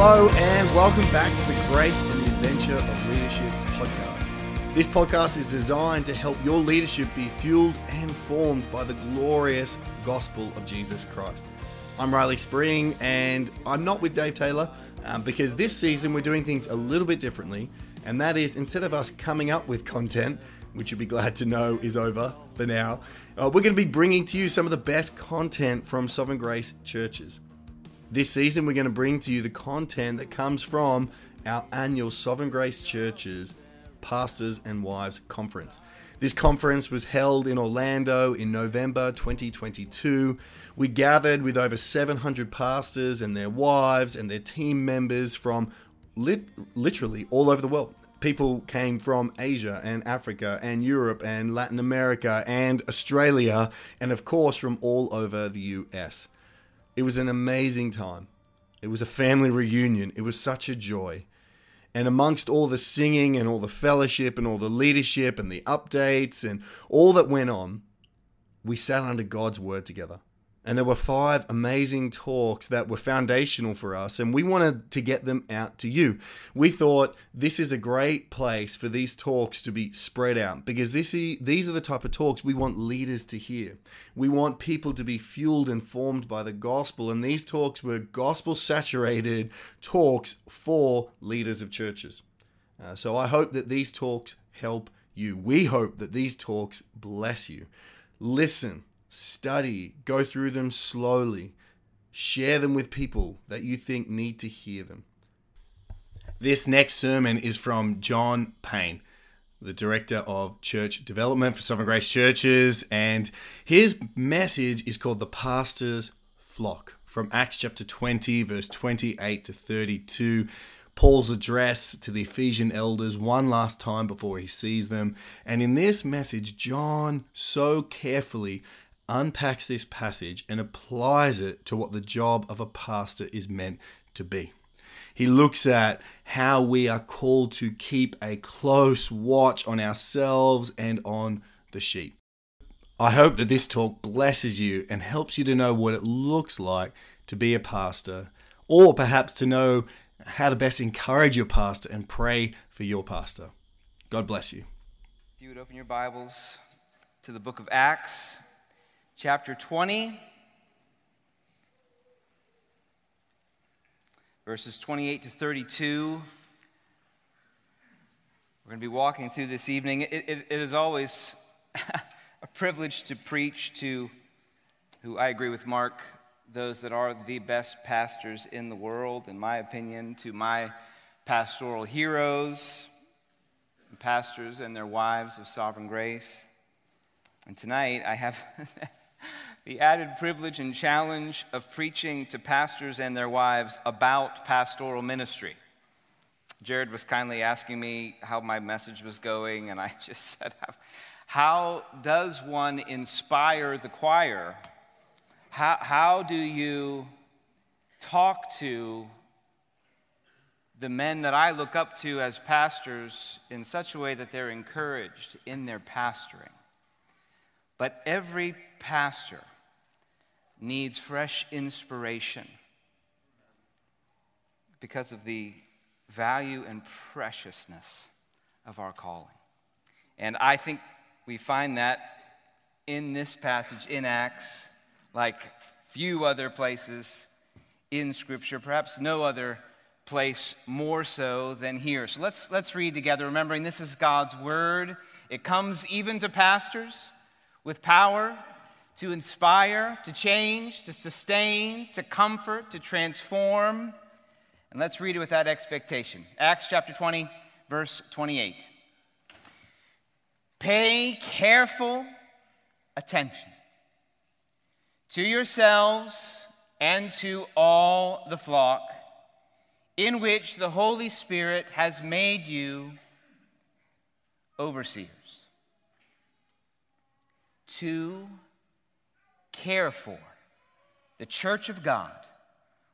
Hello, and welcome back to the Grace and the Adventure of Leadership podcast. This podcast is designed to help your leadership be fueled and formed by the glorious gospel of Jesus Christ. I'm Riley Spring, and I'm not with Dave Taylor um, because this season we're doing things a little bit differently, and that is instead of us coming up with content, which you'll be glad to know is over for now, uh, we're going to be bringing to you some of the best content from Sovereign Grace churches. This season, we're going to bring to you the content that comes from our annual Sovereign Grace Churches Pastors and Wives Conference. This conference was held in Orlando in November 2022. We gathered with over 700 pastors and their wives and their team members from lit- literally all over the world. People came from Asia and Africa and Europe and Latin America and Australia, and of course from all over the US. It was an amazing time. It was a family reunion. It was such a joy. And amongst all the singing and all the fellowship and all the leadership and the updates and all that went on, we sat under God's word together. And there were five amazing talks that were foundational for us, and we wanted to get them out to you. We thought this is a great place for these talks to be spread out because this is, these are the type of talks we want leaders to hear. We want people to be fueled and formed by the gospel, and these talks were gospel saturated talks for leaders of churches. Uh, so I hope that these talks help you. We hope that these talks bless you. Listen study, go through them slowly, share them with people that you think need to hear them. This next sermon is from John Payne, the director of church development for Sovereign Grace Churches, and his message is called The Pastor's Flock from Acts chapter 20, verse 28 to 32. Paul's address to the Ephesian elders one last time before he sees them. And in this message, John so carefully unpacks this passage and applies it to what the job of a pastor is meant to be. He looks at how we are called to keep a close watch on ourselves and on the sheep. I hope that this talk blesses you and helps you to know what it looks like to be a pastor, or perhaps to know how to best encourage your pastor and pray for your pastor. God bless you. If you would open your Bibles to the book of Acts, chapter 20, verses 28 to 32. We're going to be walking through this evening. it, it, it is always a privilege to preach to who I agree with Mark, those that are the best pastors in the world, in my opinion, to my pastoral heroes, pastors and their wives of sovereign grace. And tonight I have the added privilege and challenge of preaching to pastors and their wives about pastoral ministry. Jared was kindly asking me how my message was going, and I just said, How does one inspire the choir? How, how do you talk to the men that I look up to as pastors in such a way that they're encouraged in their pastoring? But every pastor needs fresh inspiration because of the value and preciousness of our calling. And I think we find that in this passage in Acts, like few other places in Scripture, perhaps no other place more so than here. So let's, let's read together, remembering this is God's Word. It comes even to pastors with power to inspire, to change, to sustain, to comfort, to transform. And let's read it with that expectation. Acts chapter 20, verse 28. Pay careful attention to yourselves and to all the flock in which the Holy Spirit has made you overseers. To care for the church of God,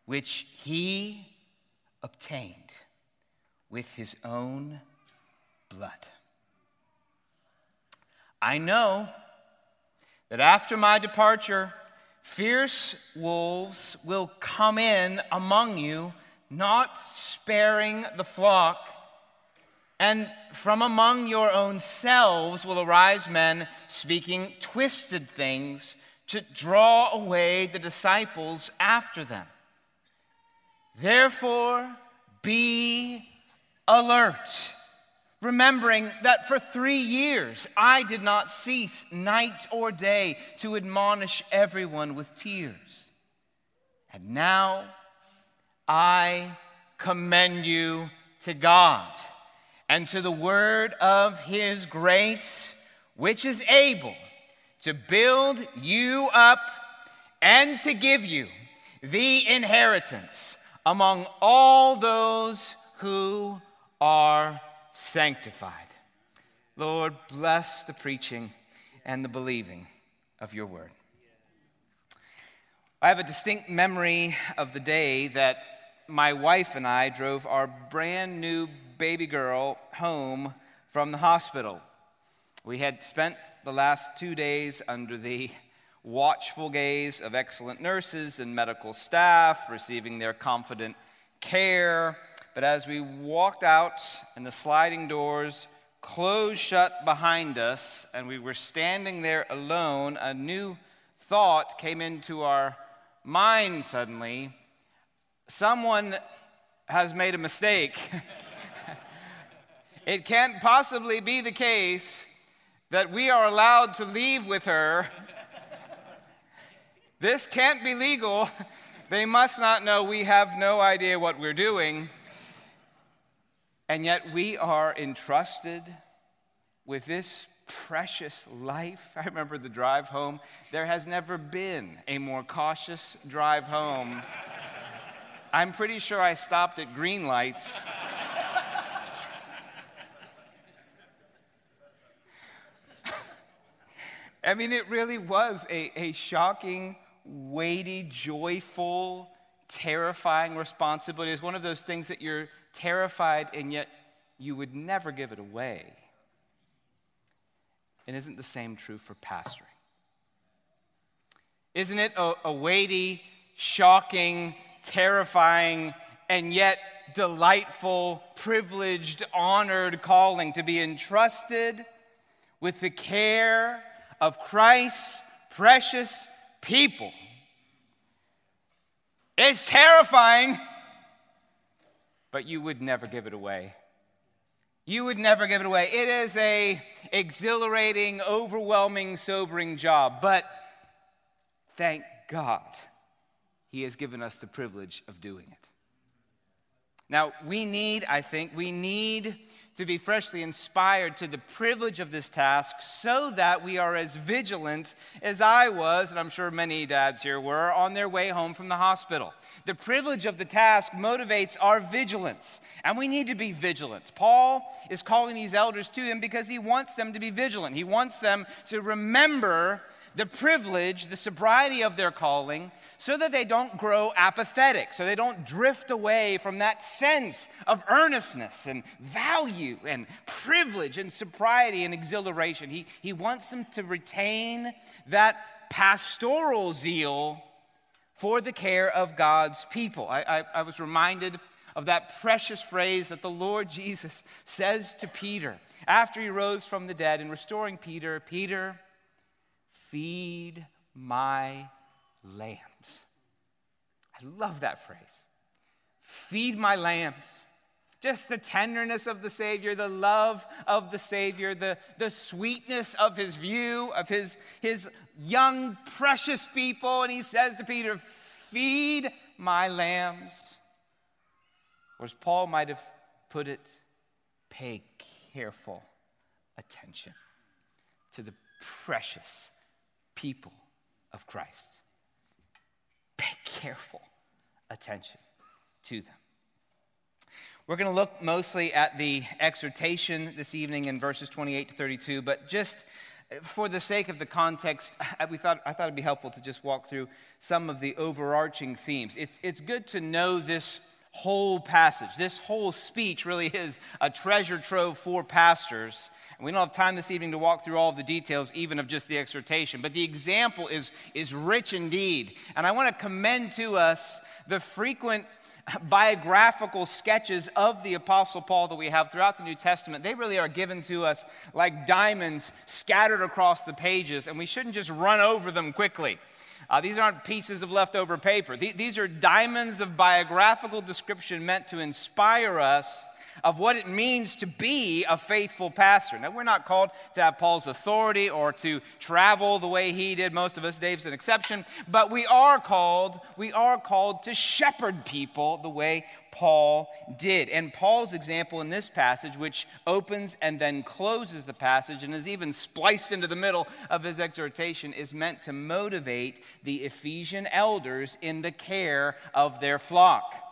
which he obtained with his own blood. I know that after my departure, fierce wolves will come in among you, not sparing the flock. And from among your own selves will arise men speaking twisted things to draw away the disciples after them. Therefore, be alert, remembering that for three years I did not cease night or day to admonish everyone with tears. And now I commend you to God and to the word of his grace, which is able to build you up and to give you the inheritance among all those who are sanctified. Lord, bless the preaching and the believing of your word. I have a distinct memory of the day that my wife and I drove our brand new baby girl home from the hospital. We had spent the last two days under the watchful gaze of excellent nurses and medical staff, receiving their confident care. But as we walked out and the sliding doors closed shut behind us, and we were standing there alone, a new thought came into our mind suddenly. Someone has made a mistake. it can't possibly be the case that we are allowed to leave with her. this can't be legal. They must not know we have no idea what we're doing. And yet we are entrusted with this precious life. I remember the drive home. There has never been a more cautious drive home. I'm pretty sure I stopped at green lights. I mean, it really was a, a shocking, weighty, joyful, terrifying responsibility. It's one of those things that you're terrified and yet you would never give it away. And isn't the same true for pastoring? Isn't it a, a weighty, shocking, terrifying, and yet delightful, privileged, honored calling to be entrusted with the care of Christ's precious people. It's terrifying, but you would never give it away. You would never give it away. It is a exhilarating, overwhelming, sobering job, but thank God he has given us the privilege of doing it. Now, we need, I think, we need to be freshly inspired to the privilege of this task so that we are as vigilant as I was, and I'm sure many dads here were, on their way home from the hospital. The privilege of the task motivates our vigilance, and we need to be vigilant. Paul is calling these elders to him because he wants them to be vigilant. He wants them to remember the privilege, the sobriety of their calling, so that they don't grow apathetic, so they don't drift away from that sense of earnestness and value and privilege and sobriety and exhilaration. He, he wants them to retain that pastoral zeal for the care of God's people. I, I, I was reminded of that precious phrase that the Lord Jesus says to Peter after he rose from the dead in restoring Peter Peter, Feed my lambs. I love that phrase. Feed my lambs. Just the tenderness of the Savior, the love of the Savior, the, the sweetness of his view of his, his young, precious people. And he says to Peter, Feed my lambs. Or as Paul might have put it, pay careful attention to the precious people of Christ. Pay careful attention to them. We're going to look mostly at the exhortation this evening in verses 28 to 32, but just uh, for the sake of the context, we thought, I thought it'd be helpful to just walk through some of the overarching themes. It's, it's good to know this whole passage. This whole speech really is a treasure trove for pastors. And we don't have time this evening to walk through all of the details, even of just the exhortation, but the example is, is rich indeed. And I want to commend to us the frequent biographical sketches of the Apostle Paul that we have throughout the New Testament, they really are given to us like diamonds scattered across the pages, and we shouldn't just run over them quickly. Uh, these aren't pieces of leftover paper. These are diamonds of biographical description meant to inspire us of what it means to be a faithful pastor. Now, we're not called to have Paul's authority or to travel the way he did. Most of us, Dave's an exception, but we are called, we are called to shepherd people the way Paul did. And Paul's example in this passage, which opens and then closes the passage and is even spliced into the middle of his exhortation, is meant to motivate the Ephesian elders in the care of their flock.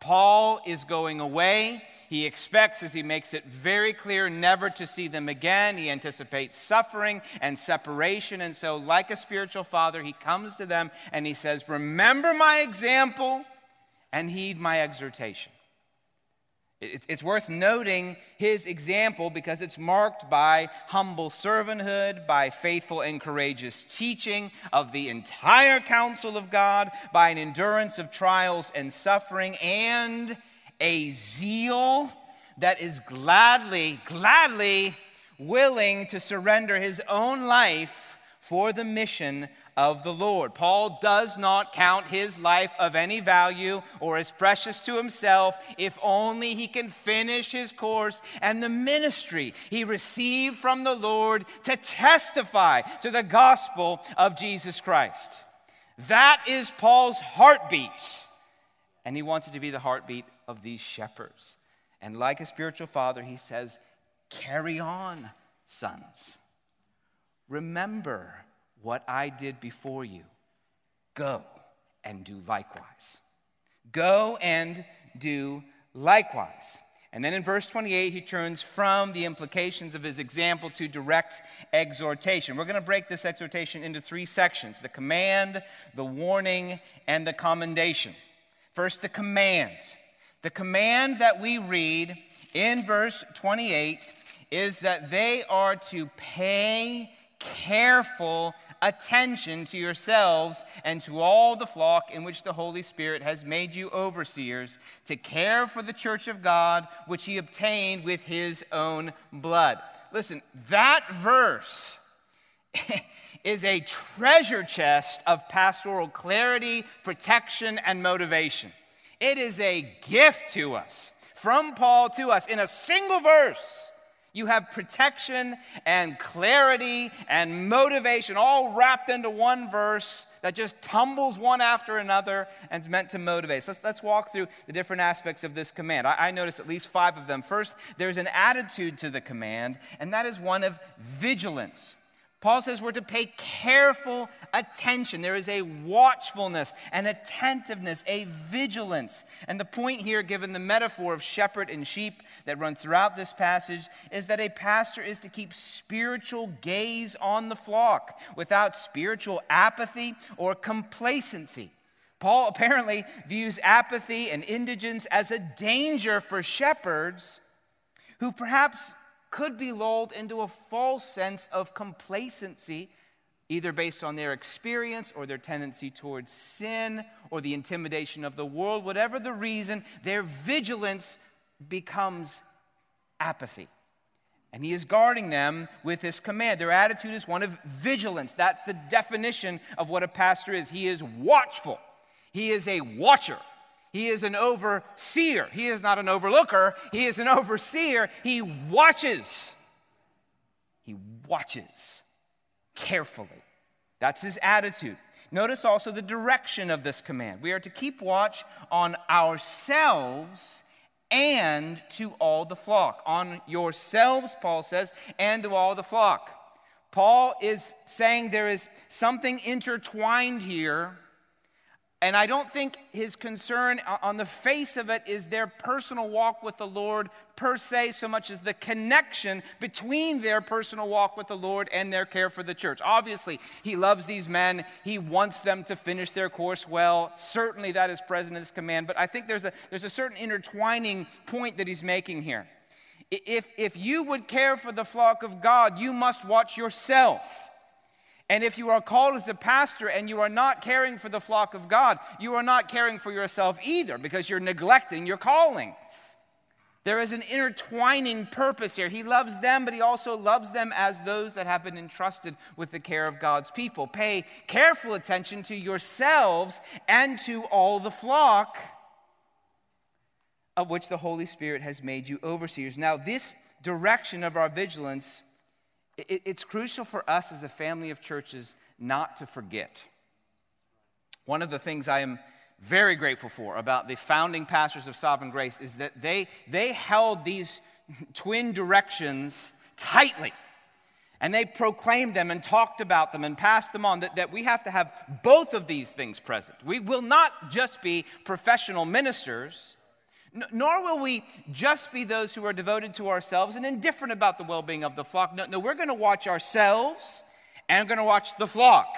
Paul is going away. He expects, as he makes it very clear, never to see them again. He anticipates suffering and separation. And so, like a spiritual father, he comes to them and he says, Remember my example and heed my exhortation. It's worth noting his example because it's marked by humble servanthood, by faithful and courageous teaching of the entire counsel of God, by an endurance of trials and suffering, and a zeal that is gladly, gladly willing to surrender his own life for the mission of the Lord. Paul does not count his life of any value or as precious to himself if only he can finish his course and the ministry he received from the Lord to testify to the gospel of Jesus Christ. That is Paul's heartbeat. And he wants it to be the heartbeat of these shepherds. And like a spiritual father, he says, Carry on, sons. Remember what I did before you. Go and do likewise. Go and do likewise. And then in verse 28, he turns from the implications of his example to direct exhortation. We're going to break this exhortation into three sections the command, the warning, and the commendation. First, the command. The command that we read in verse 28 is that they are to pay careful attention to yourselves and to all the flock in which the Holy Spirit has made you overseers to care for the church of God, which he obtained with his own blood. Listen, that verse is a treasure chest of pastoral clarity, protection, and motivation. It is a gift to us, from Paul to us, in a single verse. You have protection and clarity and motivation all wrapped into one verse that just tumbles one after another and is meant to motivate. So let's, let's walk through the different aspects of this command. I, I notice at least five of them. First, there's an attitude to the command, and that is one of vigilance. Paul says we're to pay careful attention. There is a watchfulness, an attentiveness, a vigilance. And the point here, given the metaphor of shepherd and sheep that runs throughout this passage, is that a pastor is to keep spiritual gaze on the flock without spiritual apathy or complacency. Paul apparently views apathy and indigence as a danger for shepherds who perhaps could be lulled into a false sense of complacency, either based on their experience or their tendency towards sin or the intimidation of the world. Whatever the reason, their vigilance becomes apathy. And he is guarding them with this command. Their attitude is one of vigilance. That's the definition of what a pastor is. He is watchful, he is a watcher. He is an overseer. He is not an overlooker. He is an overseer. He watches. He watches carefully. That's his attitude. Notice also the direction of this command. We are to keep watch on ourselves and to all the flock. On yourselves, Paul says, and to all the flock. Paul is saying there is something intertwined here And I don't think his concern on the face of it is their personal walk with the Lord per se, so much as the connection between their personal walk with the Lord and their care for the church. Obviously, he loves these men. He wants them to finish their course well. Certainly, that is present in this command. But I think there's a, there's a certain intertwining point that he's making here. If, if you would care for the flock of God, you must watch yourself. And if you are called as a pastor and you are not caring for the flock of God, you are not caring for yourself either because you're neglecting your calling. There is an intertwining purpose here. He loves them, but he also loves them as those that have been entrusted with the care of God's people. Pay careful attention to yourselves and to all the flock of which the Holy Spirit has made you overseers. Now, this direction of our vigilance it, it's crucial for us as a family of churches not to forget. One of the things I am very grateful for about the founding pastors of Sovereign Grace is that they, they held these twin directions tightly. And they proclaimed them and talked about them and passed them on that, that we have to have both of these things present. We will not just be professional ministers, nor will we just be those who are devoted to ourselves and indifferent about the well being of the flock. No, no we're going to watch ourselves and we're going to watch the flock.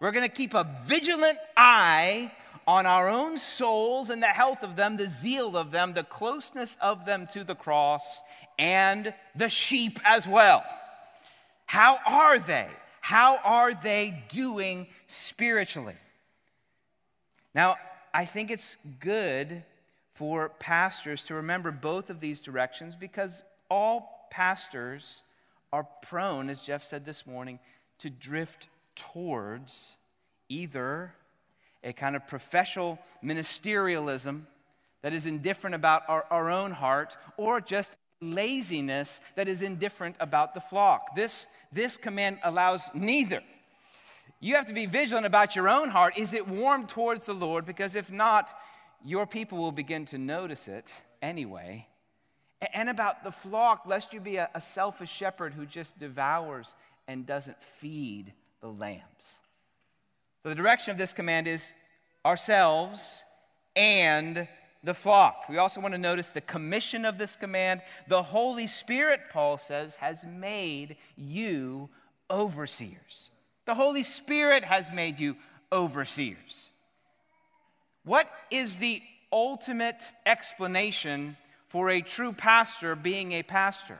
We're going to keep a vigilant eye on our own souls and the health of them, the zeal of them, the closeness of them to the cross, and the sheep as well. How are they? How are they doing spiritually? Now, I think it's good for pastors to remember both of these directions because all pastors are prone, as Jeff said this morning, to drift towards either a kind of professional ministerialism that is indifferent about our, our own heart or just laziness that is indifferent about the flock. This, this command allows neither. You have to be vigilant about your own heart. Is it warm towards the Lord? Because if not, your people will begin to notice it anyway. And about the flock, lest you be a, selfish shepherd who just devours and doesn't feed the lambs. So, the direction of this command is ourselves and the flock. We also want to notice the commission of this command. The Holy Spirit, Paul says, has made you overseers. The Holy Spirit has made you overseers. What is the ultimate explanation for a true pastor being a pastor?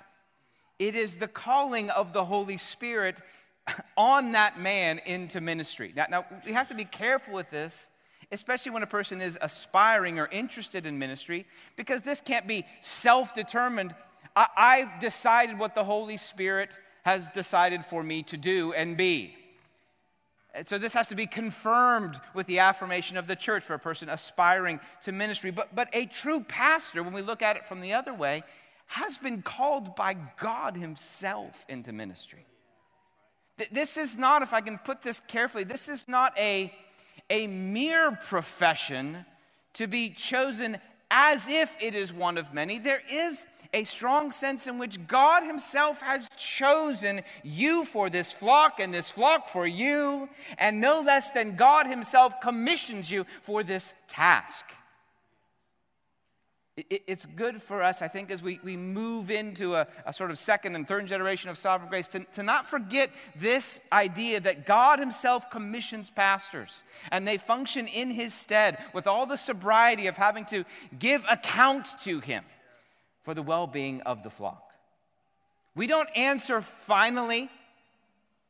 It is the calling of the Holy Spirit on that man into ministry. Now, now, we have to be careful with this, especially when a person is aspiring or interested in ministry, because this can't be self determined. I've decided what the Holy Spirit has decided for me to do and be. So, this has to be confirmed with the affirmation of the church for a person aspiring to ministry. But, but a true pastor, when we look at it from the other way, has been called by God Himself into ministry. This is not, if I can put this carefully, this is not a, a mere profession to be chosen as if it is one of many. There is a strong sense in which God Himself has chosen you for this flock and this flock for you, and no less than God Himself commissions you for this task. It's good for us, I think, as we, we move into a, a sort of second and third generation of sovereign grace, to, to not forget this idea that God Himself commissions pastors and they function in His stead with all the sobriety of having to give account to Him for the well being of the flock. We don't answer finally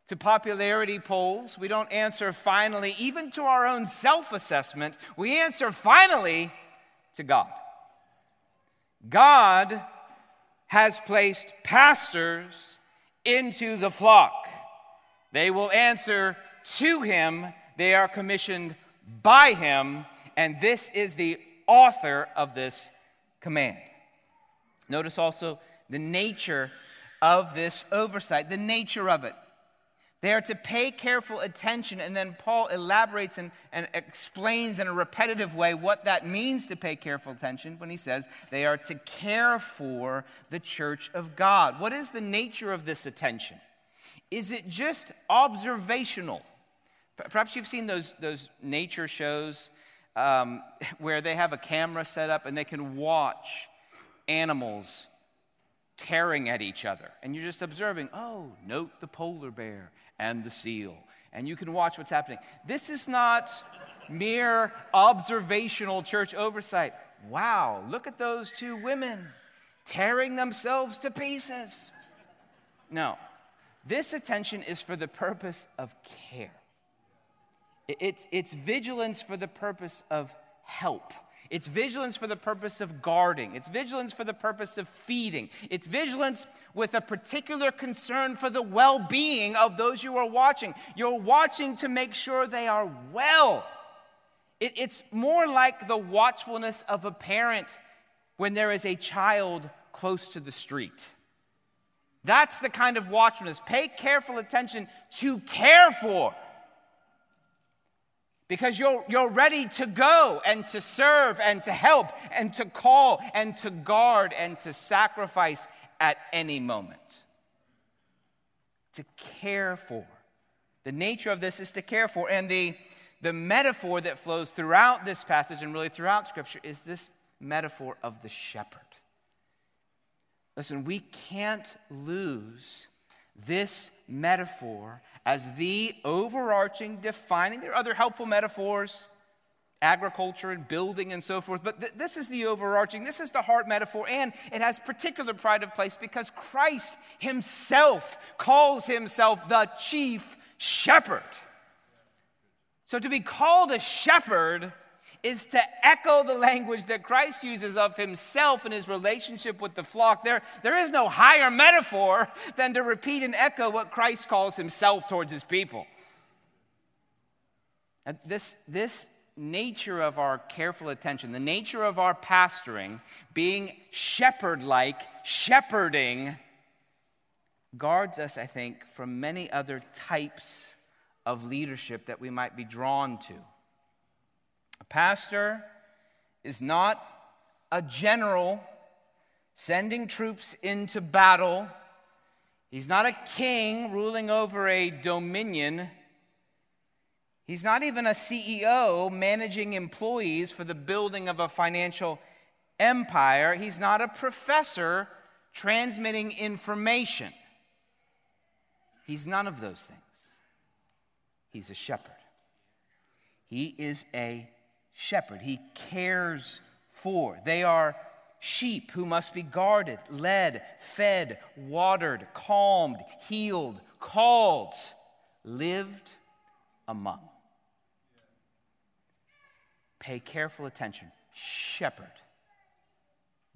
to popularity polls. We don't answer finally even to our own self assessment. We answer finally to God. God has placed pastors into the flock. They will answer to him, they are commissioned by him, and this is the author of this command. Notice also the nature of this oversight, the nature of it. They are to pay careful attention, and then Paul elaborates and, and, explains in a repetitive way what that means to pay careful attention when he says they are to care for the church of God. What is the nature of this attention? Is it just observational? Perhaps you've seen those, those nature shows um, where they have a camera set up and they can watch animals tearing at each other. And you're just observing, oh, note the polar bear and the seal. And you can watch what's happening. This is not mere observational church oversight. Wow, look at those two women tearing themselves to pieces. No, this attention is for the purpose of care. It's, it's vigilance for the purpose of help. It's vigilance for the purpose of guarding. It's vigilance for the purpose of feeding. It's vigilance with a particular concern for the well being of those you are watching. You're watching to make sure they are well. It, it's more like the watchfulness of a parent when there is a child close to the street. That's the kind of watchfulness. Pay careful attention to care for because you're, you're ready to go and to serve and to help and to call and to guard and to sacrifice at any moment. To care for. The nature of this is to care for. And the, the metaphor that flows throughout this passage and really throughout Scripture is this metaphor of the shepherd. Listen, we can't lose this metaphor as the overarching, defining. There are other helpful metaphors, agriculture and building and so forth, but th- this is the overarching, this is the heart metaphor, and it has particular pride of place because Christ himself calls himself the chief shepherd. So to be called a shepherd is to echo the language that Christ uses of himself and his relationship with the flock. There, there is no higher metaphor than to repeat and echo what Christ calls himself towards his people. And this, this nature of our careful attention, the nature of our pastoring, being shepherd like, shepherding, guards us, I think, from many other types of leadership that we might be drawn to. A pastor is not a general sending troops into battle. He's not a king ruling over a dominion. He's not even a CEO managing employees for the building of a financial empire. He's not a professor transmitting information. He's none of those things. He's a shepherd. He is a shepherd, he cares for. They are sheep who must be guarded, led, fed, watered, calmed, healed, called, lived among. Pay careful attention. Shepherd.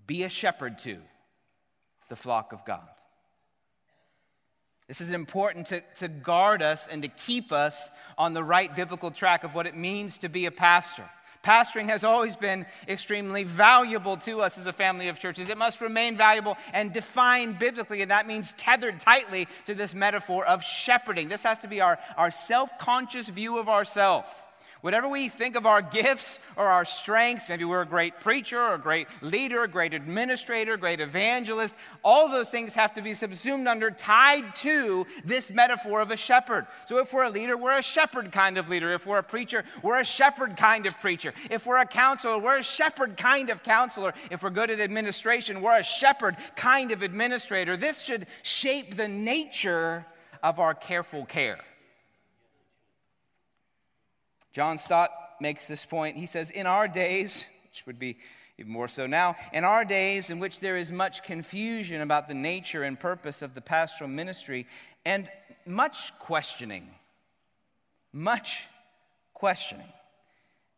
Be a shepherd to the flock of God. This is important to, to guard us and to keep us on the right biblical track of what it means to be a pastor. Pastoring has always been extremely valuable to us as a family of churches. It must remain valuable and defined biblically, and that means tethered tightly to this metaphor of shepherding. This has to be our, our self conscious view of ourselves. Whatever we think of our gifts or our strengths, maybe we're a great preacher or a great leader, a great administrator, a great evangelist, all those things have to be subsumed under, tied to this metaphor of a shepherd. So if we're a leader, we're a shepherd kind of leader. If we're a preacher, we're a shepherd kind of preacher. If we're a counselor, we're a shepherd kind of counselor. If we're good at administration, we're a shepherd kind of administrator. This should shape the nature of our careful care. John Stott makes this point. He says, In our days, which would be even more so now, in our days in which there is much confusion about the nature and purpose of the pastoral ministry and much questioning, much questioning,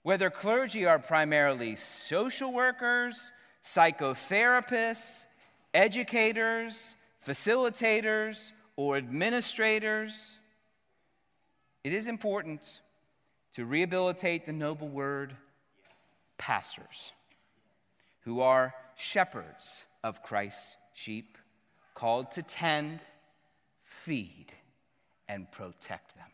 whether clergy are primarily social workers, psychotherapists, educators, facilitators, or administrators, it is important to rehabilitate the noble word pastors, who are shepherds of Christ's sheep, called to tend, feed, and protect them.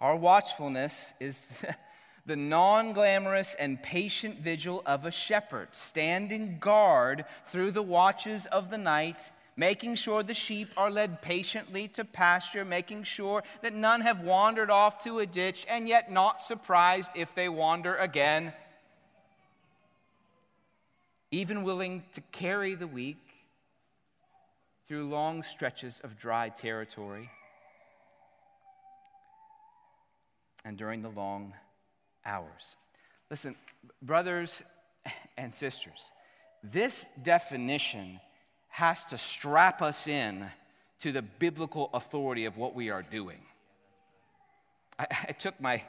Our watchfulness is the non glamorous and patient vigil of a shepherd, standing guard through the watches of the night making sure the sheep are led patiently to pasture, making sure that none have wandered off to a ditch, and yet not surprised if they wander again. Even willing to carry the weak through long stretches of dry territory and during the long hours. Listen, brothers and sisters, this definition has to strap us in to the biblical authority of what we are doing. I, I took my,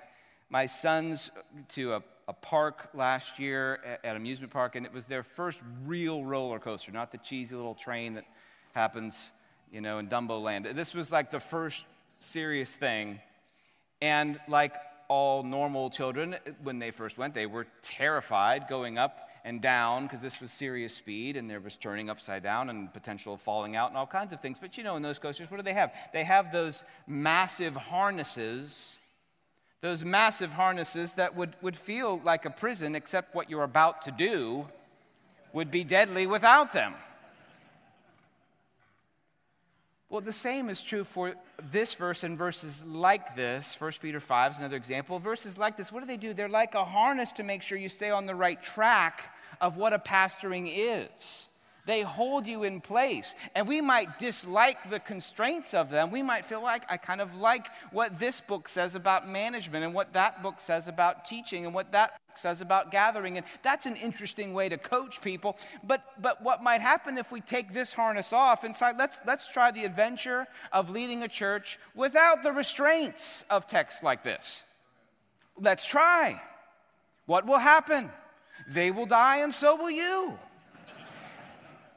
my sons to a, a park last year at, at amusement park, and it was their first real roller coaster, not the cheesy little train that happens, you know, in Dumbo Land. This was like the first serious thing. And like all normal children, when they first went, they were terrified going up and down because this was serious speed and there was turning upside down and potential falling out and all kinds of things. But you know, in those coasters, what do they have? They have those massive harnesses, those massive harnesses that would, would feel like a prison, except what you're about to do would be deadly without them. Well, the same is true for this verse and verses like this. 1 Peter 5 is another example. Verses like this, what do they do? They're like a harness to make sure you stay on the right track of what a pastoring is. They hold you in place. And we might dislike the constraints of them. We might feel like I kind of like what this book says about management and what that book says about teaching and what that says about gathering. And that's an interesting way to coach people. But, but what might happen if we take this harness off and say, let's, let's try the adventure of leading a church without the restraints of texts like this? Let's try. What will happen? They will die, and so will you.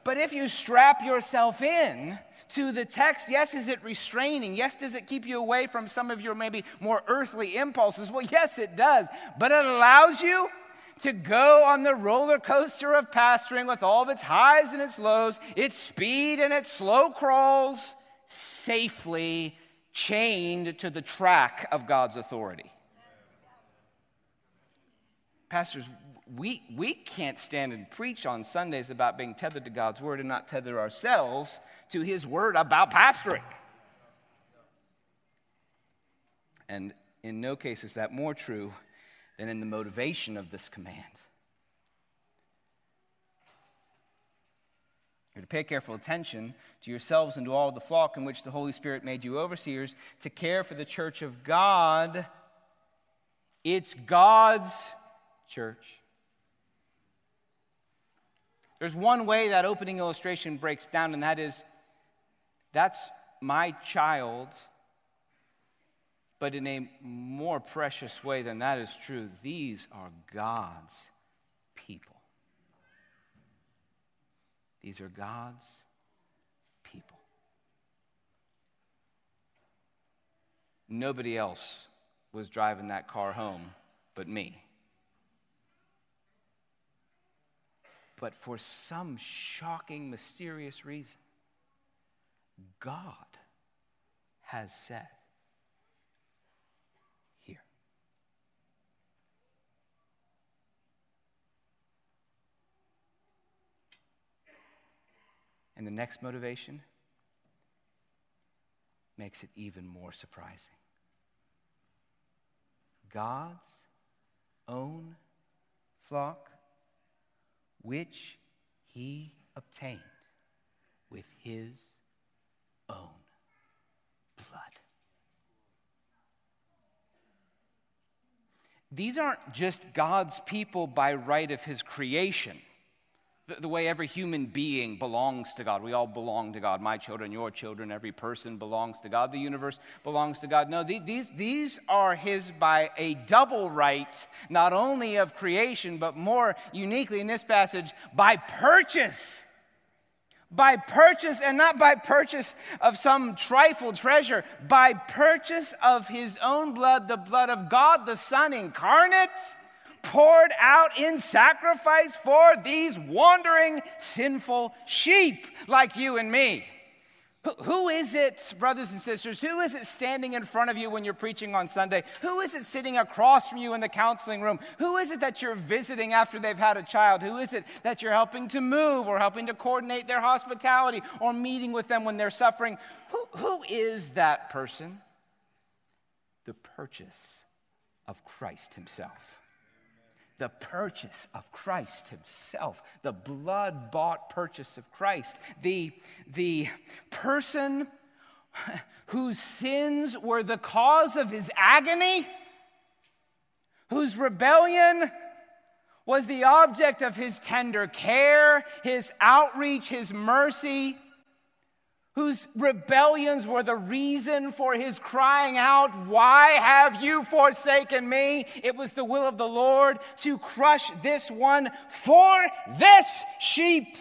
But if you strap yourself in to the text, yes, is it restraining? Yes, does it keep you away from some of your maybe more earthly impulses? Well, yes, it does. But it allows you to go on the roller coaster of pastoring with all of its highs and its lows, its speed and its slow crawls, safely chained to the track of God's authority. Pastors, we, we can't stand and preach on Sundays about being tethered to God's word and not tether ourselves to his word about pastoring. And in no case is that more true than in the motivation of this command. You're to pay careful attention to yourselves and to all the flock in which the Holy Spirit made you overseers to care for the church of God. It's God's church. There's one way that opening illustration breaks down, and that is that's my child, but in a more precious way than that is true. These are God's people. These are God's people. Nobody else was driving that car home but me. But for some shocking, mysterious reason, God has said, Here. And the next motivation makes it even more surprising. God's own flock which he obtained with his own blood. These aren't just God's people by right of his creation the, the, way every human being belongs to God. We all belong to God. My children, your children, every person belongs to God. The universe belongs to God. No, these, these are His by a double right, not only of creation, but more uniquely in this passage, by purchase. By purchase, and not by purchase of some trifle treasure, by purchase of His own blood, the blood of God the Son incarnate poured out in sacrifice for these wandering, sinful sheep like you and me. Who is it, brothers and sisters? Who is it standing in front of you when you're preaching on Sunday? Who is it sitting across from you in the counseling room? Who is it that you're visiting after they've had a child? Who is it that you're helping to move or helping to coordinate their hospitality or meeting with them when they're suffering? Who, who is that person? The purchase of Christ Himself the purchase of Christ Himself, the blood bought purchase of Christ, the, the person whose sins were the cause of His agony, whose rebellion was the object of His tender care, His outreach, His mercy whose rebellions were the reason for his crying out, Why have you forsaken me? It was the will of the Lord to crush this one for this sheep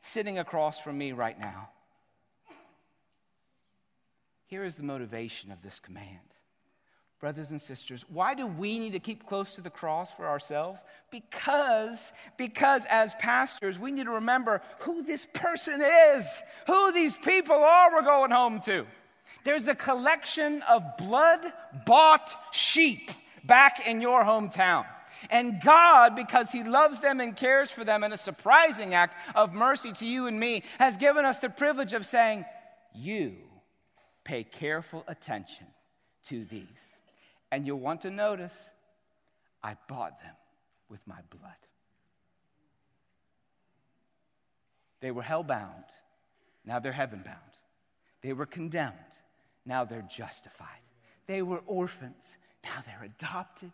sitting across from me right now. Here is the motivation of this command brothers and sisters why do we need to keep close to the cross for ourselves? Because because as pastors we need to remember who this person is who these people are we're going home to. There's a collection of blood bought sheep back in your hometown. And God, because He loves them and cares for them in a surprising act of mercy to you and me, has given us the privilege of saying, You pay careful attention to these. And you'll want to notice, I bought them with my blood. They were hell bound, now they're heaven bound. They were condemned, now they're justified. They were orphans, now they're adopted.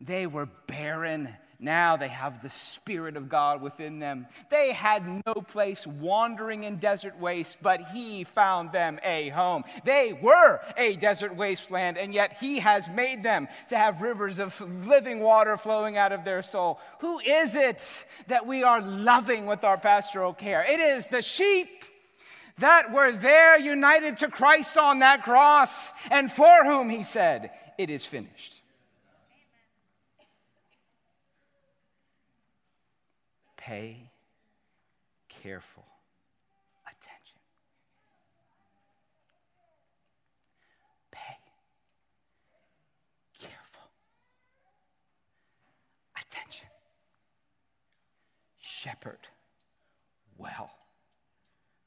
They were barren. Now they have the Spirit of God within them. They had no place wandering in desert waste, but He found them a home. They were a desert wasteland, and yet He has made them to have rivers of living water flowing out of their soul. Who is it that we are loving with our pastoral care? It is the sheep that were there united to Christ on that cross, and for whom He said, It is finished. Pay careful attention. Pay careful attention. Shepherd well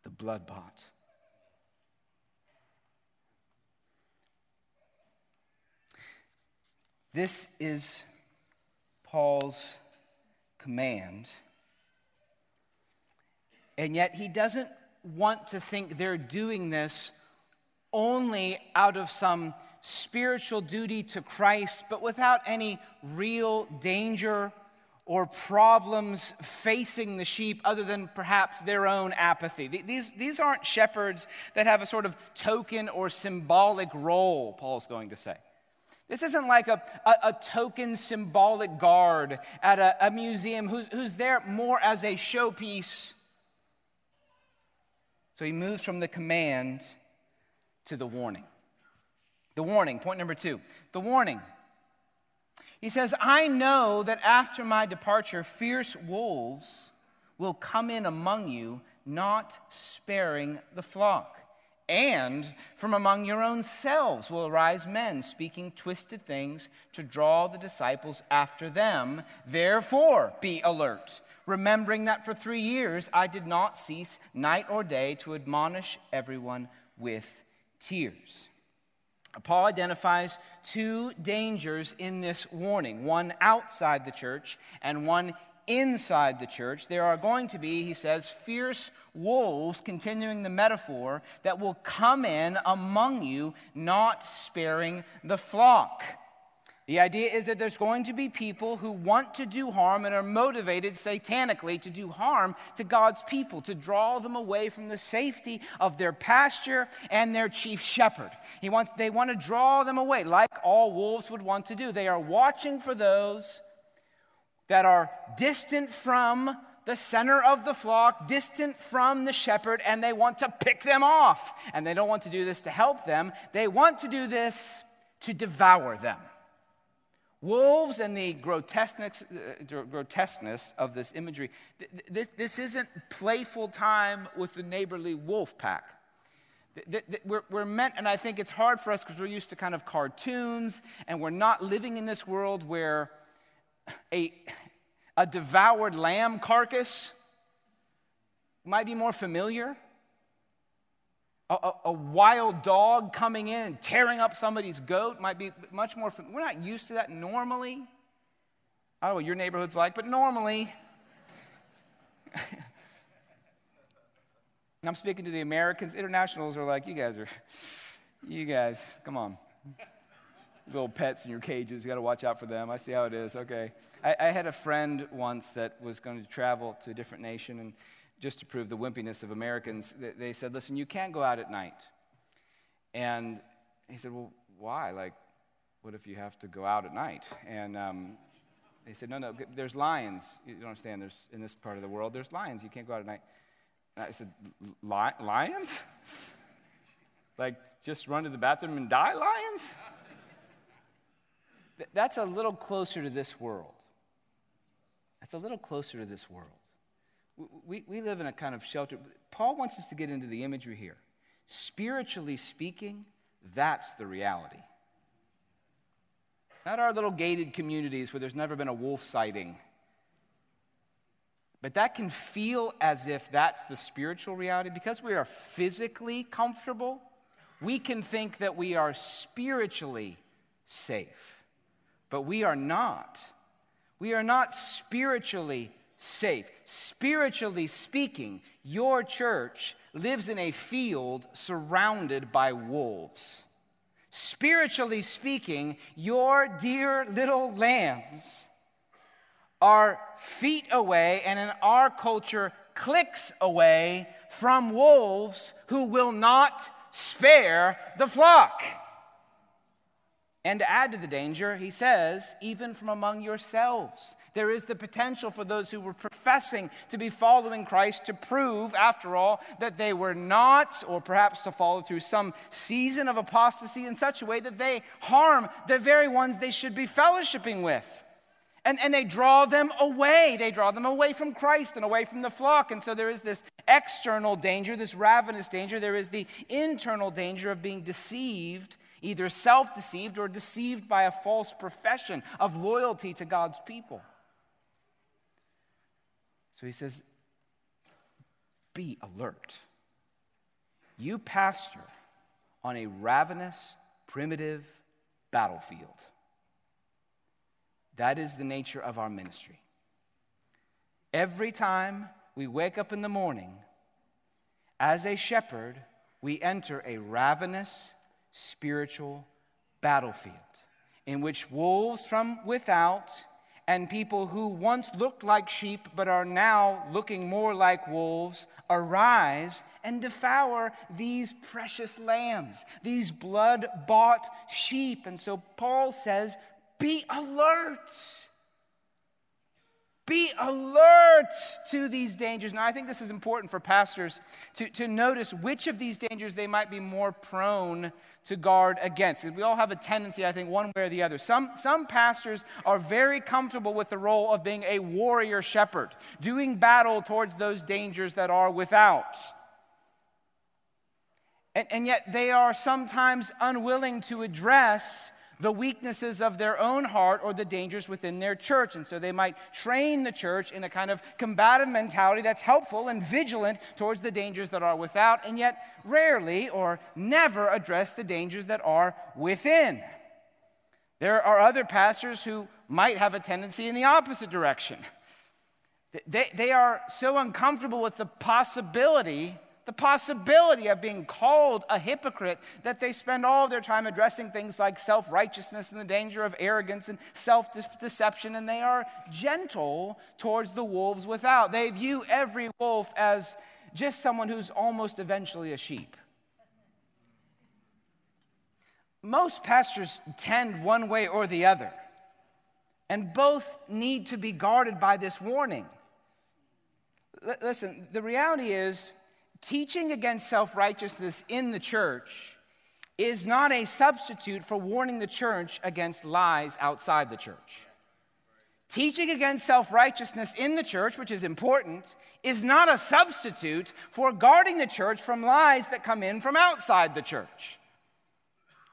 the blood bought. This is Paul's command and yet, he doesn't want to think they're doing this only out of some spiritual duty to Christ, but without any real danger or problems facing the sheep other than perhaps their own apathy. These, these aren't shepherds that have a sort of token or symbolic role, Paul's going to say. This isn't like a, a, a token symbolic guard at a, a museum who's, who's there more as a showpiece so he moves from the command to the warning. The warning, point number two. The warning. He says, I know that after my departure, fierce wolves will come in among you, not sparing the flock. And from among your own selves will arise men speaking twisted things to draw the disciples after them. Therefore, be alert remembering that for three years I did not cease night or day to admonish everyone with tears. Paul identifies two dangers in this warning one outside the church and one inside the church. There are going to be, he says, fierce wolves, continuing the metaphor, that will come in among you, not sparing the flock. The idea is that there's going to be people who want to do harm and are motivated satanically to do harm to God's people, to draw them away from the safety of their pasture and their chief shepherd. He wants, they want to draw them away, like all wolves would want to do. They are watching for those that are distant from the center of the flock, distant from the shepherd, and they want to pick them off. And they don't want to do this to help them, they want to do this to devour them. Wolves and the grotesqueness, uh, grotesqueness of this imagery. This isn't playful time with the neighborly wolf pack. We're, we're meant, and I think it's hard for us because we're used to kind of cartoons, and we're not living in this world where a, a devoured lamb carcass might be more familiar. A, a, a, wild dog coming in and tearing up somebody's goat might be much more. We're not used to that normally. I don't know what your neighborhood's like, but normally. I'm speaking to the Americans. Internationals are like, you guys are, you guys, come on. Little pets in your cages, you got to watch out for them. I see how it is. Okay. I, I had a friend once that was going to travel to a different nation, and just to prove the wimpiness of Americans, they said, listen, you can't go out at night. And he said, well, why? Like, what if you have to go out at night? And um, they said, no, no, there's lions. You don't understand. There's, in this part of the world, there's lions. You can't go out at night. And I said, lions? like, just run to the bathroom and die, lions? That's a little closer to this world. That's a little closer to this world. We, we live in a kind of shelter. Paul wants us to get into the imagery here. Spiritually speaking, that's the reality. Not our little gated communities where there's never been a wolf sighting. But that can feel as if that's the spiritual reality. Because we are physically comfortable, we can think that we are spiritually safe. But we are not. We are not spiritually safe. Spiritually speaking, your church lives in a field surrounded by wolves. Spiritually speaking, your dear little lambs are feet away, and in our culture, clicks away from wolves who will not spare the flock. And to add to the danger, he says, even from among yourselves, there is the potential for those who were professing to be following Christ to prove, after all, that they were not, or perhaps to follow through some season of apostasy in such a way that they harm the very ones they should be fellowshipping with. And, and they draw them away. They draw them away from Christ and away from the flock. And so there is this external danger, this ravenous danger. There is the internal danger of being deceived either self deceived or deceived by a false profession of loyalty to God's people. So he says, Be alert. You pastor on a ravenous, primitive battlefield. That is the nature of our ministry. Every time we wake up in the morning, as a shepherd, we enter a ravenous, spiritual battlefield in which wolves from without and people who once looked like sheep but are now looking more like wolves arise and devour these precious lambs, these blood bought sheep. And so Paul says, Be alert. Be alert to these dangers. Now, I think this is important for pastors to, to notice which of these dangers they might be more prone to guard against. We all have a tendency, I think, one way or the other. Some, some pastors are very comfortable with the role of being a warrior shepherd, doing battle towards those dangers that are without. And, and yet, they are sometimes unwilling to address the weaknesses of their own heart or the dangers within their church. And so they might train the church in a kind of combative mentality that's helpful and vigilant towards the dangers that are without, and yet rarely or never address the dangers that are within. There are other pastors who might have a tendency in the opposite direction. They, they are so uncomfortable with the possibility the possibility of being called a hypocrite that they spend all their time addressing things like self righteousness and the danger of arrogance and self deception, and they are gentle towards the wolves without. They view every wolf as just someone who's almost eventually a sheep. Most pastors tend one way or the other, and both need to be guarded by this warning. L- listen, the reality is, teaching against self righteousness in the church is not a substitute for warning the church against lies outside the church. Teaching against self righteousness in the church, which is important, is not a substitute for guarding the church from lies that come in from outside the church.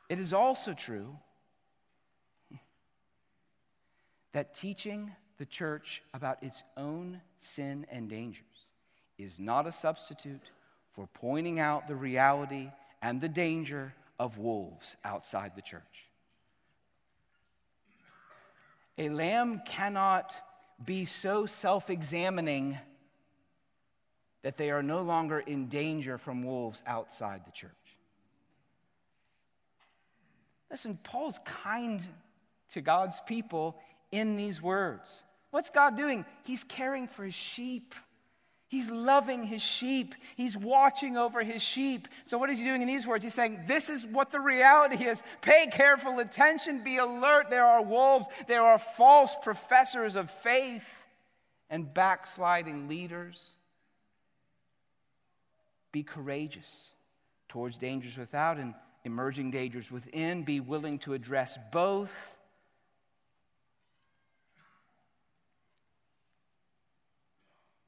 It is also true that teaching the church about its own sin and dangers is not a substitute for pointing out the reality and the danger of wolves outside the church. A lamb cannot be so self examining that they are no longer in danger from wolves outside the church. Listen, Paul's kind to God's people in these words. What's God doing? He's caring for his sheep. He's loving his sheep. He's watching over his sheep. So, what is he doing in these words? He's saying, This is what the reality is. Pay careful attention, be alert. There are wolves, there are false professors of faith and backsliding leaders. Be courageous towards dangers without and emerging dangers within. Be willing to address both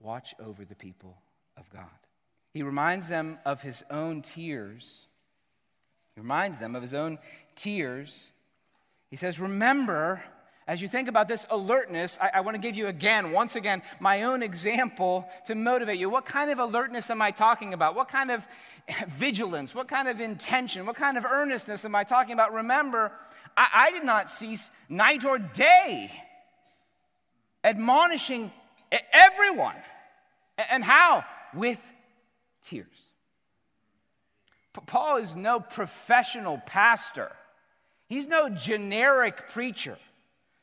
watch over the people of God. He reminds them of his own tears. He reminds them of his own tears. He says, Remember, as you think about this alertness, I, I, want to give you again, once again, my own example to motivate you. What kind of alertness am I talking about? What kind of vigilance? What kind of intention? What kind of earnestness am I talking about? Remember, I, I did not cease night or day admonishing everyone. And how? With tears. Paul is no professional pastor. He's no generic preacher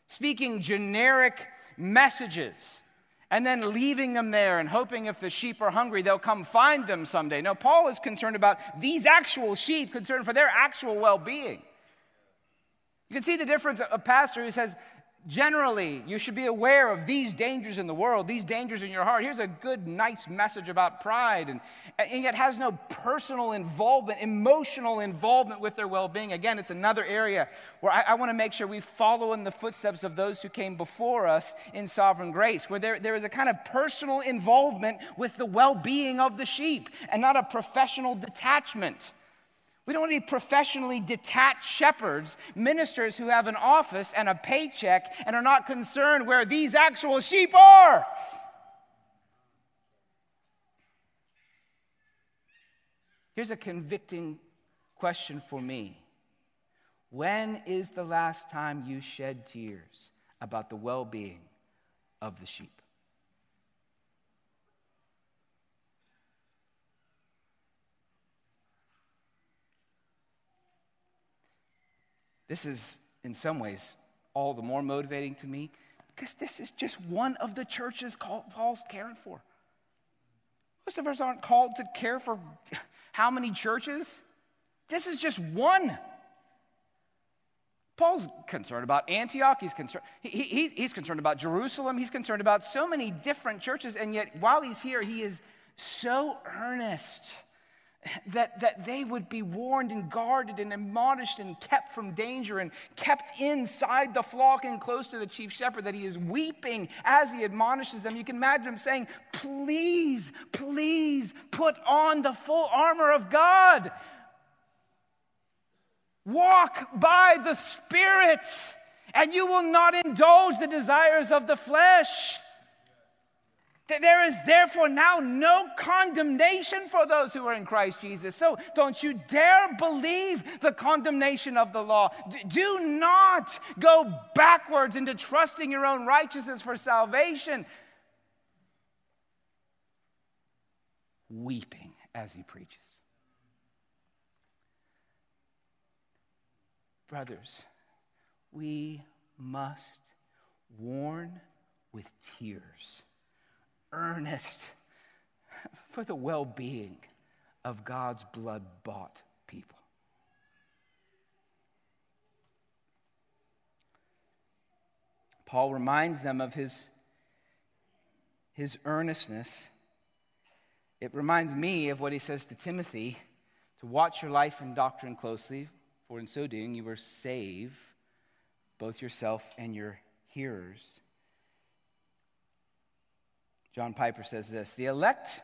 speaking generic messages and then leaving them there and hoping if the sheep are hungry, they'll come find them someday. No, Paul is concerned about these actual sheep, concerned for their actual well being. You can see the difference. A pastor who says, Generally, you should be aware of these dangers in the world, these dangers in your heart. Here's a good, nice message about pride, and, and yet has no personal involvement, emotional involvement with their well being. Again, it's another area where I, I want to make sure we follow in the footsteps of those who came before us in sovereign grace, where there, there is a kind of personal involvement with the well being of the sheep and not a professional detachment. We don't need professionally detached shepherds, ministers who have an office and a paycheck and are not concerned where these actual sheep are. Here's a convicting question for me When is the last time you shed tears about the well being of the sheep? This is, in some ways, all the more motivating to me because this is just one of the churches Paul's caring for. Most of us aren't called to care for how many churches? This is just one. Paul's concerned about Antioch. He's concerned, he, he, he's concerned about Jerusalem. He's concerned about so many different churches. And yet, while he's here, he is so earnest that, that they would be warned and guarded and admonished and kept from danger and kept inside the flock and close to the chief shepherd, that he is weeping as he admonishes them. You can imagine him saying, Please, please put on the full armor of God. Walk by the Spirit, and you will not indulge the desires of the flesh. There is therefore now no condemnation for those who are in Christ Jesus. So don't you dare believe the condemnation of the law. do not go backwards into trusting your own righteousness for salvation. Weeping as he preaches. Brothers, we must warn with tears earnest for the well being of God's blood bought people. Paul reminds them of his, his earnestness. It reminds me of what he says to Timothy to watch your life and doctrine closely, for in so doing you will save both yourself and your hearers. John Piper says this The elect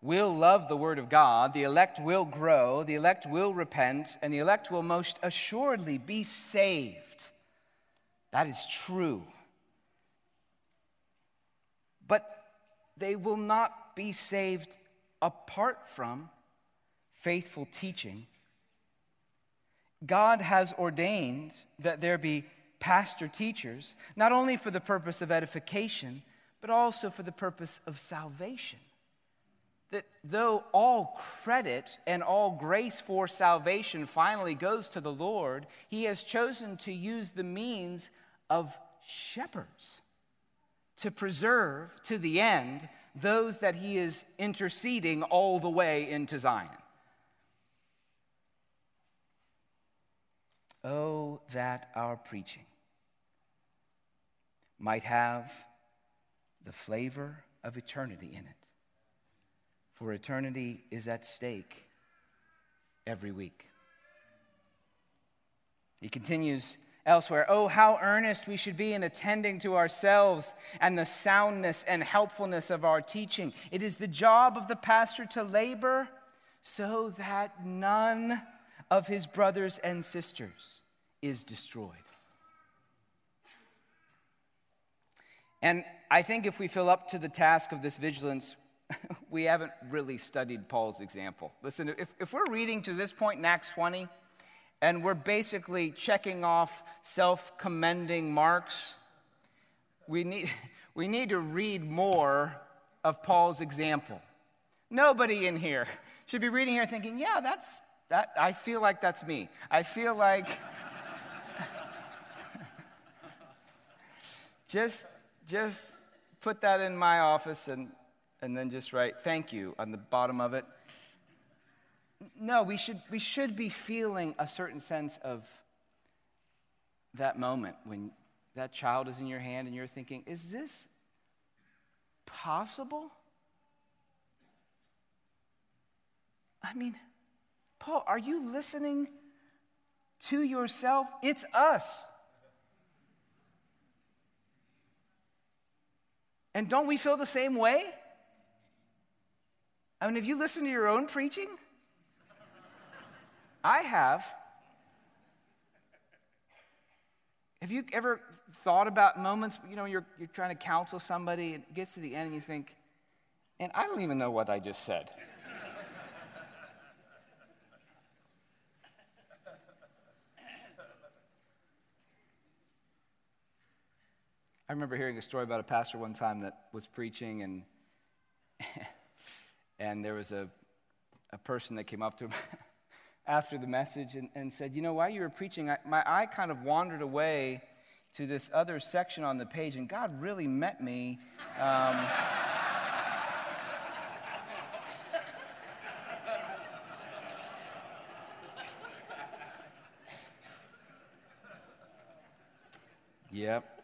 will love the word of God, the elect will grow, the elect will repent, and the elect will most assuredly be saved. That is true. But they will not be saved apart from faithful teaching. God has ordained that there be pastor teachers, not only for the purpose of edification, but also for the purpose of salvation that though all credit and all grace for salvation finally goes to the Lord, he has chosen to use the means of shepherds to preserve to the end those that he is interceding all the way into Zion. Oh, that our preaching might have the flavor of eternity in it for eternity is at stake every week. He continues elsewhere Oh, how earnest we should be in attending to ourselves and the soundness and helpfulness of our teaching. It is the job of the pastor to labor so that none of his brothers and sisters is destroyed. And I think if we fill up to the task of this vigilance, we haven't really studied Paul's example. Listen, if, if we're reading to this point in Acts 20, and we're basically checking off self commending marks, we need, we need to read more of Paul's example. Nobody in here should be reading here thinking, yeah, that's that. I feel like that's me. I feel like. just, just put that in my office and and then just write thank you on the bottom of it. No, we should, we should be feeling a certain sense of that moment when that child is in your hand and you're thinking, is this possible? I mean, Paul, are you listening to yourself? It's us. And don't we feel the same way? I mean, have you listened to your own preaching? I have. Have you ever thought about moments, you know, you're, you're trying to counsel somebody and it gets to the end and you think, and I don't even know what I just said. I remember hearing a story about a pastor one time that was preaching and and there was a, a person that came up to him after the message and, and said, You know, while you were preaching, I, my eye kind of wandered away to this other section on the page, and God really met me. Um, yep.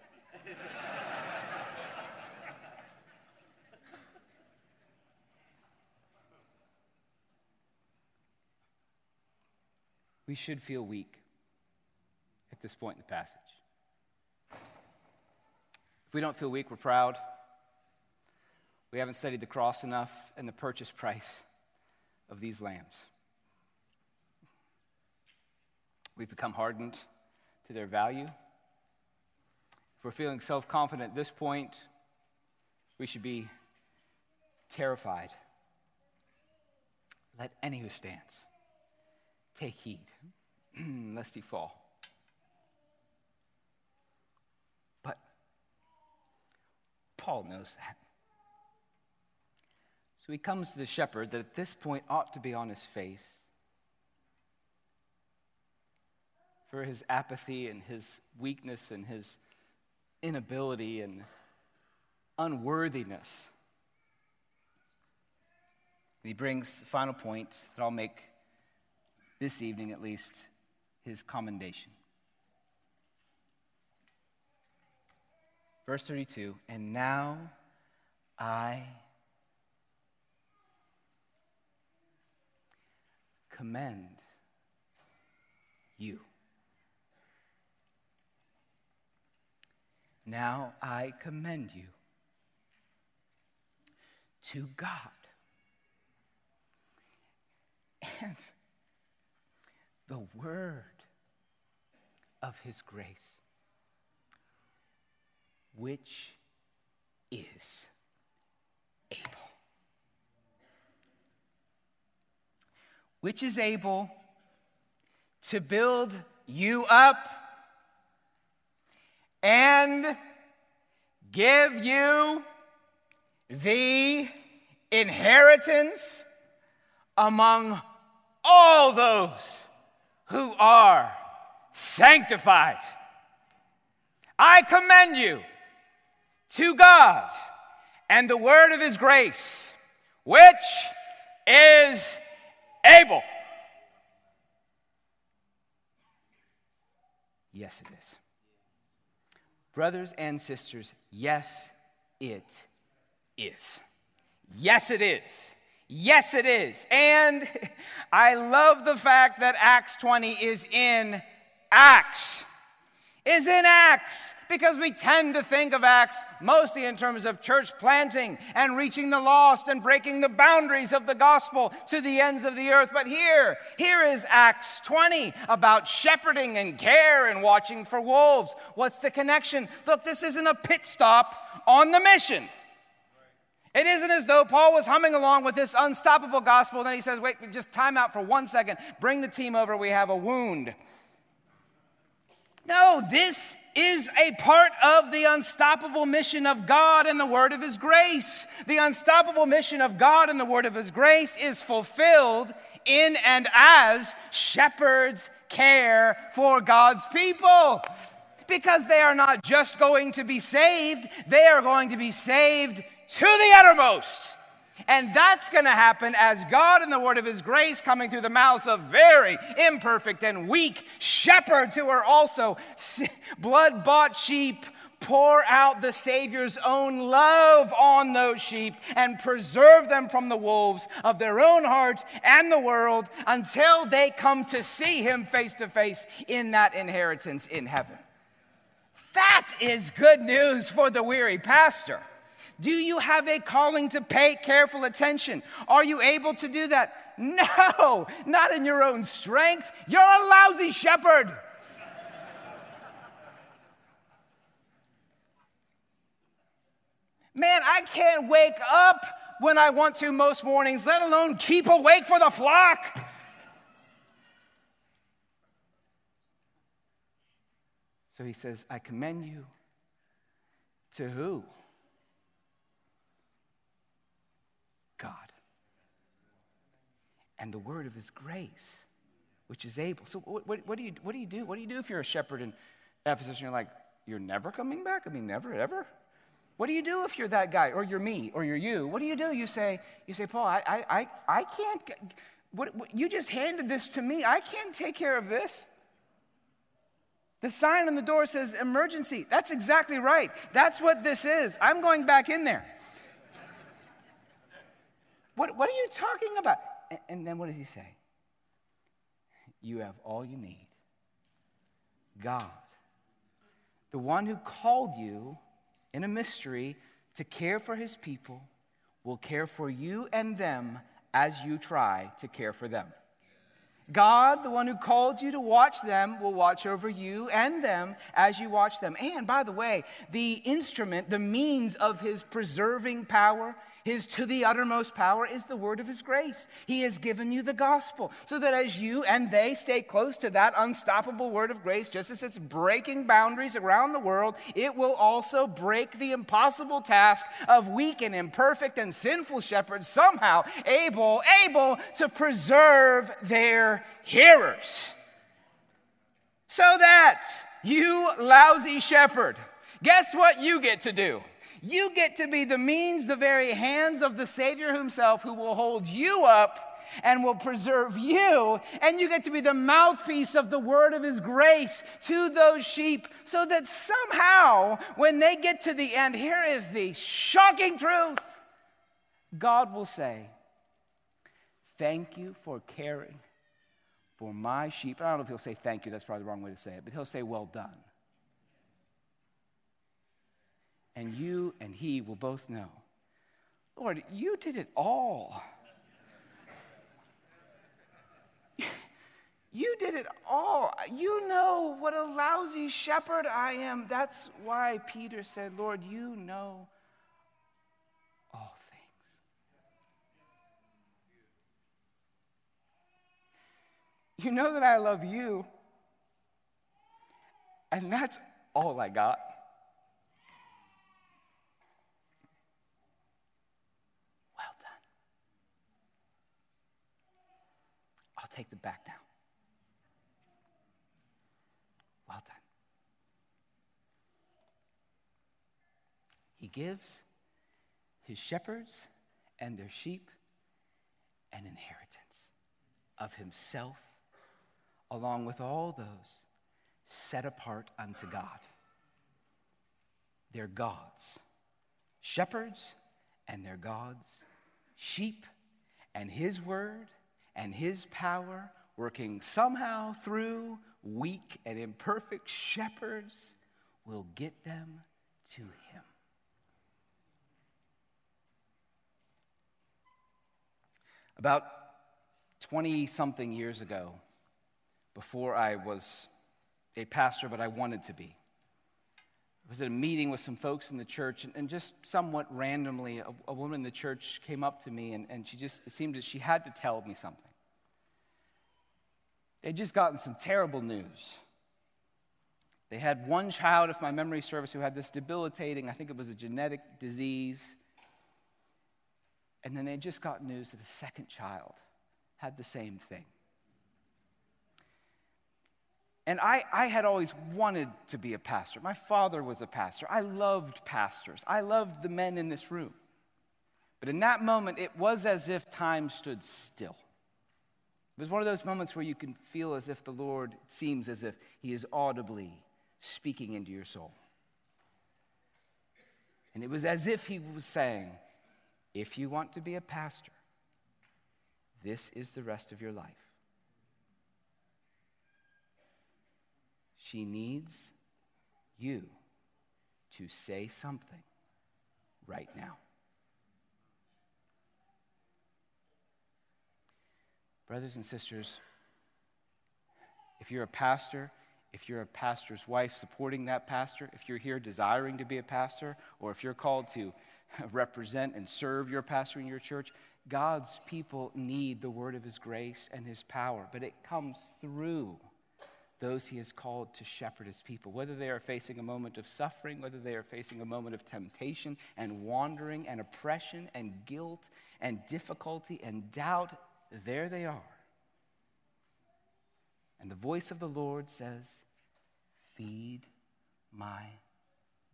We should feel weak at this point in the passage. If we don't feel weak, we're proud. We haven't studied the cross enough and the purchase price of these lambs. We've become hardened to their value. If we're feeling self confident at this point, we should be terrified. Let any who stands Take heed, lest he fall. But Paul knows that. So he comes to the shepherd that at this point ought to be on his face for his apathy and his weakness and his inability and unworthiness. And he brings the final point that I'll make this evening at least, his commendation. Verse 32 And now I commend you. Now I commend you to God. And the word of his grace, which is able. Which is able to build you up and give you the inheritance among all those who are sanctified. I commend you to God and the word of his grace, which is able. Yes, it is. Brothers and sisters, yes, it is. Yes, it is. Yes, it is. And I love the fact that Acts 20 is in Acts. Is in Acts because we tend to think of Acts mostly in terms of church planting and reaching the lost and breaking the boundaries of the gospel to the ends of the earth. But here, here is Acts 20 about shepherding and care and watching for wolves. What's the connection? Look, this isn't a pit stop on the mission. It isn't as though Paul was humming along with this unstoppable gospel, then he says, Wait, just time out for one second. Bring the team over. We have a wound. No, this is a part of the unstoppable mission of God and the word of His grace. The unstoppable mission of God and the word of His grace is fulfilled in and as shepherds care for God's people. Because they are not just going to be saved, they are going to be saved to the uttermost. And that's going to happen as God, in the word of his grace, coming through the mouths of very imperfect and weak shepherds who are also blood bought sheep, pour out the Savior's own love on those sheep and preserve them from the wolves of their own heart and the world until they come to see him face to face in that inheritance in heaven. That is good news for the weary pastor. Do you have a calling to pay careful attention? Are you able to do that? No, not in your own strength. You're a lousy shepherd. Man, I can't wake up when I want to most mornings, let alone keep awake for the flock. So he says, I commend you to who? God. And the word of his grace, which is able. So, what, what, what, do you, what do you do? What do you do if you're a shepherd in Ephesus and you're like, you're never coming back? I mean, never, ever? What do you do if you're that guy, or you're me, or you're you? What do you do? You say, you say, Paul, I, I, I, can't. What, what, you just handed this to me. I can't take care of this. The sign on the door says emergency. That's exactly right. That's what this is. I'm going back in there. What, what are you talking about? And, then what does he say? You have all you need. God, the one who called you in a mystery to care for his people, will care for you and them as you try to care for them. God, the one who called you to watch them, will watch over you and them as you watch them. And by the way, the instrument, the means of his preserving power, his to the uttermost power is the word of His grace. He has given you the gospel so that as you and they stay close to that unstoppable word of grace, just as it's breaking boundaries around the world, it will also break the impossible task of weak and imperfect and sinful shepherds somehow able, able to preserve their hearers. So that you lousy shepherd, guess what you get to do? You get to be the means, the very hands of the Savior Himself who will hold you up and will preserve you. And you get to be the mouthpiece of the word of His grace to those sheep so that somehow, when they get to the end, here is the shocking truth God will say, Thank you for caring for my sheep. I don't know if He'll say thank you, that's probably the wrong way to say it, but He'll say, Well done. And you and he will both know Lord, you did it all. You did it all. You know what a lousy shepherd I am. That's why Peter said, Lord, you know all things. You know that I love you. And that's all I got. Well done. I'll take the back now. Well done. He gives his shepherds and their sheep an inheritance of himself, along with all those set apart unto God. They're gods, shepherds and their gods, sheep and his word and his power working somehow through weak and imperfect shepherds will get them to him. About 20 something years ago, before I was a pastor, but I wanted to be, was at a meeting with some folks in the church, and, and just somewhat randomly, a, a, woman in the church came up to me, and, and she just, seemed that she had to tell me something. They'd just gotten some terrible news. They had one child, if my memory serves, who had this debilitating, I think it was a genetic disease. And then they just got news that a second child had the same thing. And I, I had always wanted to be a pastor. My father was a pastor. I loved pastors. I loved the men in this room. But in that moment, it was as if time stood still. It was one of those moments where you can feel as if the Lord seems as if He is audibly speaking into your soul. And it was as if He was saying, if you want to be a pastor, this is the rest of your life. She needs you to say something right now. Brothers and sisters, if you're a pastor, if you're a pastor's wife supporting that pastor, if you're here desiring to be a pastor, or if you're called to represent and serve your pastor in your church, God's people need the word of his grace and his power, but it comes through those he has called to shepherd his people. Whether they are facing a moment of suffering, whether they are facing a moment of temptation and wandering and oppression and guilt and difficulty and doubt there they are. And the voice of the Lord says, Feed my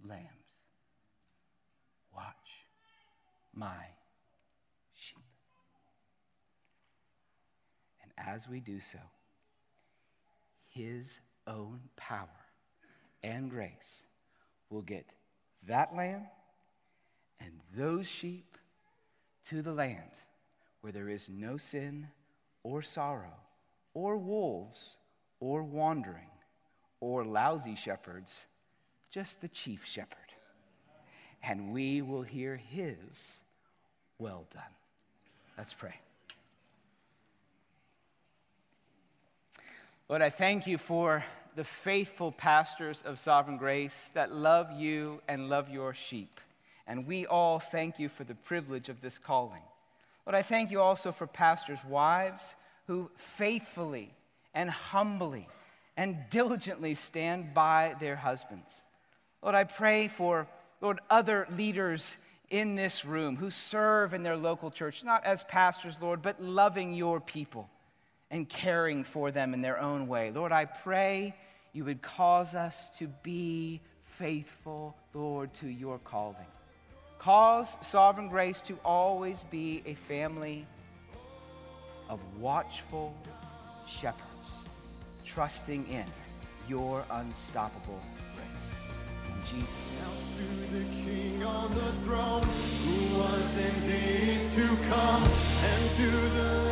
lambs, watch my sheep. And as we do so, His own power and grace will get that lamb and those sheep to the land where there is no sin or sorrow or wolves or wandering or lousy shepherds, just the chief shepherd. And we will hear his well done. Let's pray. Lord, I thank you for the faithful pastors of Sovereign Grace that love you and love your sheep. And we all thank you for the privilege of this calling. Lord, I thank you also for pastors' wives who faithfully and humbly and diligently stand by their husbands. Lord, I pray for, Lord, other leaders in this room who serve in their local church, not as pastors, Lord, but loving your people and caring for them in their own way. Lord, I pray you would cause us to be faithful, Lord, to your calling. Cause sovereign grace to always be a family of watchful shepherds, trusting in your unstoppable grace. In Jesus' name. To the King on the throne, who was and is to come, and to the